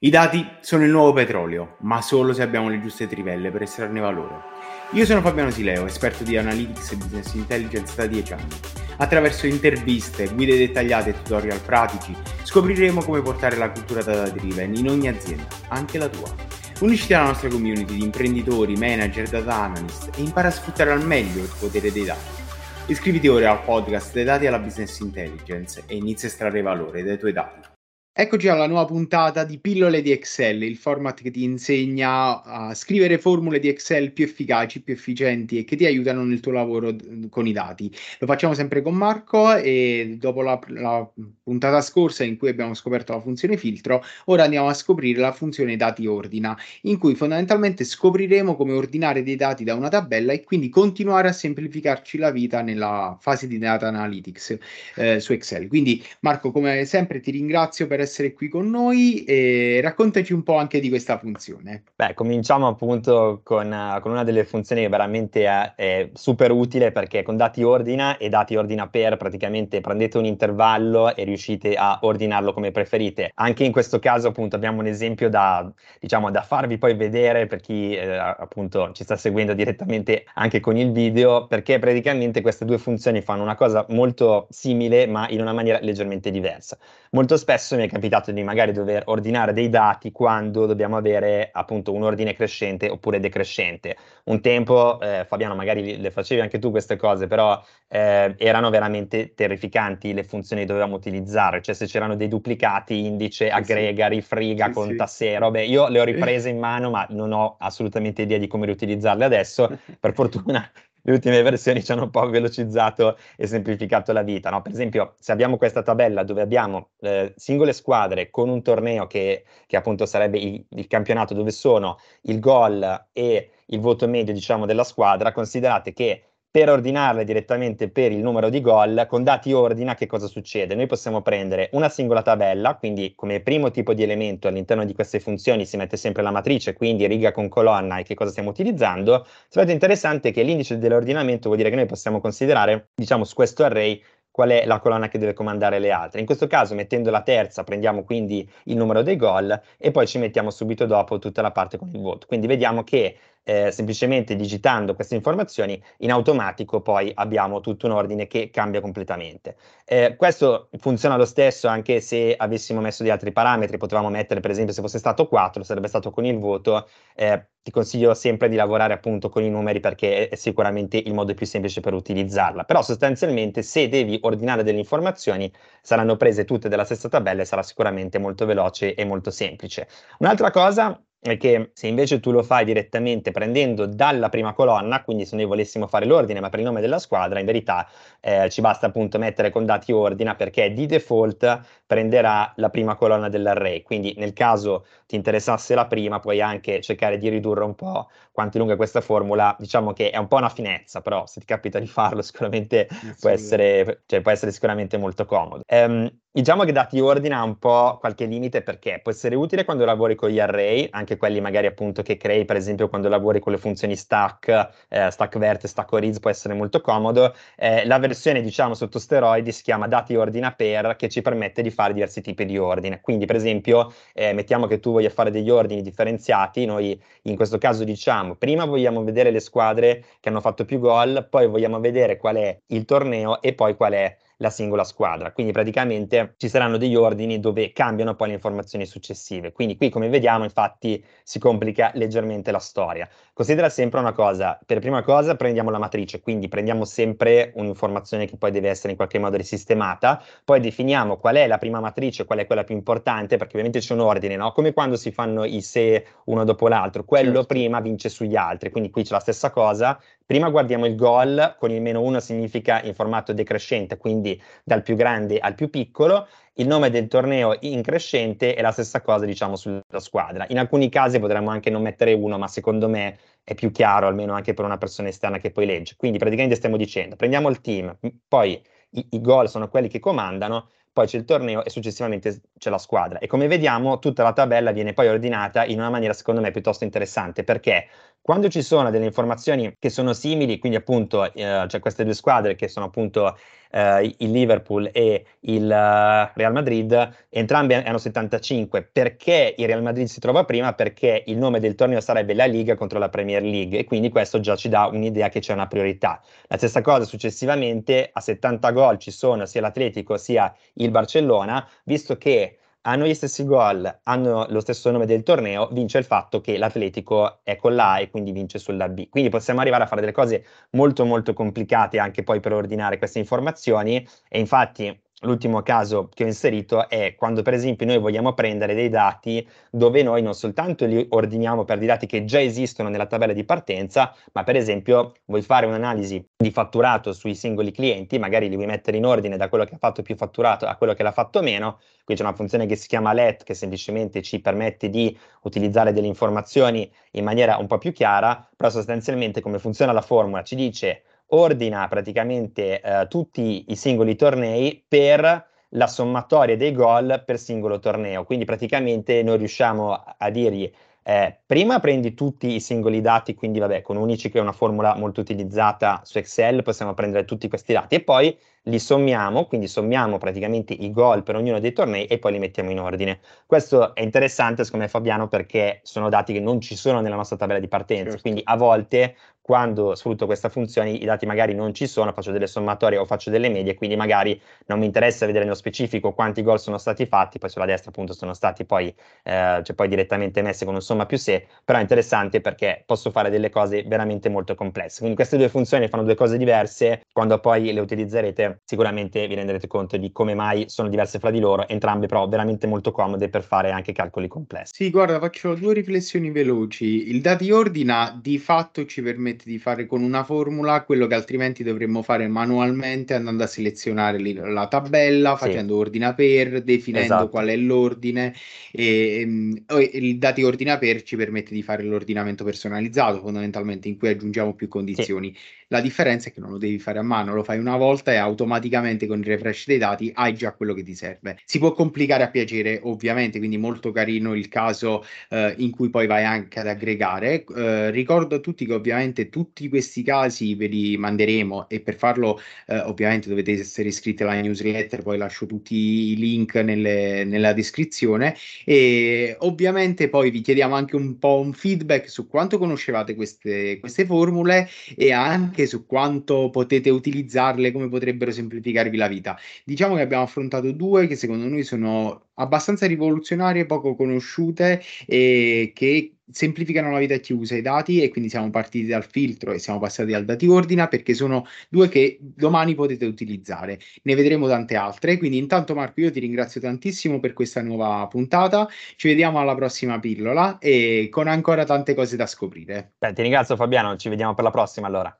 I dati sono il nuovo petrolio, ma solo se abbiamo le giuste trivelle per estrarne valore. Io sono Fabiano Sileo, esperto di Analytics e Business Intelligence da 10 anni. Attraverso interviste, guide dettagliate e tutorial pratici scopriremo come portare la cultura data driven in ogni azienda, anche la tua. Unisciti alla nostra community di imprenditori, manager, data analyst e impara a sfruttare al meglio il potere dei dati. Iscriviti ora al podcast dei dati alla Business Intelligence e inizia a estrarre valore dai tuoi dati. Eccoci alla nuova puntata di Pillole di Excel, il format che ti insegna a scrivere formule di Excel più efficaci, più efficienti e che ti aiutano nel tuo lavoro con i dati. Lo facciamo sempre con Marco e dopo la, la puntata scorsa in cui abbiamo scoperto la funzione filtro, ora andiamo a scoprire la funzione dati ordina, in cui fondamentalmente scopriremo come ordinare dei dati da una tabella e quindi continuare a semplificarci la vita nella fase di data analytics eh, su Excel. Quindi Marco, come sempre ti ringrazio per essere essere qui con noi e raccontaci un po' anche di questa funzione. Beh, cominciamo appunto con, uh, con una delle funzioni che veramente è, è, super utile perché con dati ordina e dati ordina per praticamente prendete un intervallo e riuscite a ordinarlo come preferite. Anche in questo caso appunto abbiamo un esempio da, diciamo, da farvi poi vedere per chi eh, appunto ci sta seguendo direttamente anche con il video perché praticamente queste due funzioni fanno una cosa molto simile ma in una maniera leggermente diversa. Molto spesso mi è capitato di magari dover ordinare dei dati quando dobbiamo avere appunto un ordine crescente oppure decrescente. Un tempo, eh, Fabiano, magari le facevi anche tu queste cose, però eh, erano veramente terrificanti le funzioni che dovevamo utilizzare, cioè se c'erano dei duplicati, indice, aggrega, rifriga, sì, conta sì. sé, robe, io le ho riprese in mano, ma non ho assolutamente idea di come riutilizzarle adesso. Per fortuna le ultime versioni ci hanno un po' velocizzato e semplificato la vita. No? Per esempio, se abbiamo questa tabella dove abbiamo eh, singole squadre con un torneo che, che appunto sarebbe il, il, campionato dove sono il gol e il voto medio, diciamo, della squadra, considerate che per ordinarle direttamente per il numero di gol, con dati ordina che cosa succede? Noi possiamo prendere una singola tabella, quindi come primo tipo di elemento all'interno di queste funzioni si mette sempre la matrice, quindi riga con colonna e che cosa stiamo utilizzando. Sapete interessante che l'indice dell'ordinamento vuol dire che noi possiamo considerare, diciamo, su questo array qual è la colonna che deve comandare le altre. In questo caso, mettendo la terza, prendiamo quindi il numero dei gol e poi ci mettiamo subito dopo tutta la parte con il voto. Quindi vediamo che eh, semplicemente digitando queste informazioni, in automatico poi abbiamo tutto un ordine che cambia completamente. Eh, questo funziona lo stesso anche se avessimo messo degli altri parametri, potevamo mettere per esempio se fosse stato 4, sarebbe stato con il voto, eh, ti consiglio sempre di lavorare appunto con i numeri perché è sicuramente il modo più semplice per utilizzarla, però sostanzialmente se devi ordinare delle informazioni saranno prese tutte dalla stessa tabella e sarà sicuramente molto veloce e molto semplice. Un'altra cosa è che se invece tu lo fai direttamente prendendo dalla prima colonna, quindi se noi volessimo fare l'ordine ma per il nome della squadra, in verità eh, ci basta appunto mettere con dati ordina perché di default prenderà la prima colonna dell'array, quindi nel caso ti interessasse la prima puoi anche cercare di ridurre un po' quanto è lunga questa formula, diciamo che è un po' una finezza, però se ti capita di farlo sicuramente può essere, cioè, può essere sicuramente molto comodo. Um, Diciamo che dati ordine ha un po' qualche limite perché può essere utile quando lavori con gli array, anche quelli magari appunto che crei, per esempio quando lavori con le funzioni stack, eh, stack vert, stack oriz può essere molto comodo. Eh, la versione diciamo sotto steroidi si chiama dati ordina per che ci permette di fare diversi tipi di ordine. Quindi per esempio eh, mettiamo che tu voglia fare degli ordini differenziati, noi in questo caso diciamo prima vogliamo vedere le squadre che hanno fatto più gol, poi vogliamo vedere qual è il torneo e poi qual è la singola squadra. Quindi praticamente ci saranno degli ordini dove cambiano poi le informazioni successive. Quindi qui come vediamo infatti si complica leggermente la storia. Considera sempre una cosa, per prima cosa prendiamo la matrice, quindi prendiamo sempre un'informazione che poi deve essere in qualche modo risistemata, poi definiamo qual è la prima matrice, qual è quella più importante, perché ovviamente c'è un ordine, no? Come quando si fanno i se uno dopo l'altro, quello certo. prima vince sugli altri, quindi qui c'è la stessa cosa, prima guardiamo il goal, con il meno 1 significa in formato decrescente, quindi dal più grande al più piccolo, il nome del torneo in crescente è la stessa cosa diciamo sulla squadra. In alcuni casi potremmo anche non mettere uno, ma secondo me è più chiaro, almeno anche per una persona esterna che poi legge. Quindi praticamente stiamo dicendo, prendiamo il team, poi i, i gol sono quelli che comandano, poi c'è il torneo e successivamente c'è la squadra. E come vediamo, tutta la tabella viene poi ordinata in una maniera, secondo me, piuttosto interessante, perché quando ci sono delle informazioni che sono simili, quindi appunto eh, c'è queste due squadre che sono appunto eh, il Liverpool e il uh, Real Madrid, entrambi hanno 75. Perché il Real Madrid si trova prima? Perché il nome del torneo sarebbe la Liga contro la Premier League e quindi questo già ci dà un'idea che c'è una priorità. La stessa cosa successivamente, a 70 gol ci sono sia l'Atletico sia il Barcellona, visto che hanno gli stessi gol, hanno lo stesso nome del torneo, vince il fatto che l'Atletico è con l'A e quindi vince sulla B. Quindi possiamo arrivare a fare delle cose molto molto complicate anche poi per ordinare queste informazioni e infatti L'ultimo caso che ho inserito è quando per esempio noi vogliamo prendere dei dati dove noi non soltanto li ordiniamo per dei dati che già esistono nella tabella di partenza, ma per esempio vuoi fare un'analisi di fatturato sui singoli clienti, magari li vuoi mettere in ordine da quello che ha fatto più fatturato a quello che l'ha fatto meno. Qui c'è una funzione che si chiama let che semplicemente ci permette di utilizzare delle informazioni in maniera un po' più chiara, però sostanzialmente come funziona la formula ci dice ordina praticamente eh, tutti i singoli tornei per la sommatoria dei gol per singolo torneo. Quindi praticamente noi riusciamo a, a dirgli eh, prima prendi tutti i singoli dati, quindi vabbè, con Unici che è una formula molto utilizzata su Excel, possiamo prendere tutti questi dati e poi li sommiamo, quindi sommiamo praticamente i gol per ognuno dei tornei e poi li mettiamo in ordine. Questo è interessante, secondo me Fabiano, perché sono dati che non ci sono nella nostra tabella di partenza, certo. quindi a volte quando sfrutto questa funzione i dati magari non ci sono, faccio delle sommatorie o faccio delle medie, quindi magari non mi interessa vedere nello specifico quanti gol sono stati fatti, poi sulla destra appunto sono stati poi, eh, cioè poi direttamente messi con un somma più se, però è interessante perché posso fare delle cose veramente molto complesse. Quindi queste due funzioni fanno due cose diverse, quando poi le utilizzerete sicuramente vi renderete conto di come mai sono diverse fra di loro, entrambe però veramente molto comode per fare anche calcoli complessi. Sì, guarda, faccio due riflessioni veloci. Il dati ordina di fatto ci permette di fare con una formula quello che altrimenti dovremmo fare manualmente andando a selezionare la tabella, facendo sì. ordina per, definendo esatto. qual è l'ordine e, ehm, e, il dati ordina per ci permette di fare l'ordinamento personalizzato fondamentalmente in cui aggiungiamo più condizioni. Sì. La differenza è che non lo devi fare a mano, lo fai una volta e automaticamente con il refresh dei dati hai già quello che ti serve. Si può complicare a piacere, ovviamente, quindi molto carino il caso eh, in cui poi vai anche ad aggregare. Eh, ricordo a tutti che ovviamente tutti questi casi ve li manderemo e per farlo eh, ovviamente dovete essere iscritti alla newsletter, poi lascio tutti i link nelle, nella descrizione e ovviamente poi vi chiediamo anche un po' un feedback su quanto conoscevate queste, queste formule e anche anche su quanto potete utilizzarle, come potrebbero semplificarvi la vita. Diciamo che abbiamo affrontato due che secondo noi sono abbastanza rivoluzionarie, poco conosciute e che semplificano la vita a chi usa i dati e quindi siamo partiti dal filtro e siamo passati al dati ordina perché sono due che domani potete utilizzare. Ne vedremo tante altre, quindi intanto Marco io ti ringrazio tantissimo per questa nuova puntata, ci vediamo alla prossima pillola e con ancora tante cose da scoprire. Beh, ti ringrazio Fabiano, ci vediamo per la prossima allora.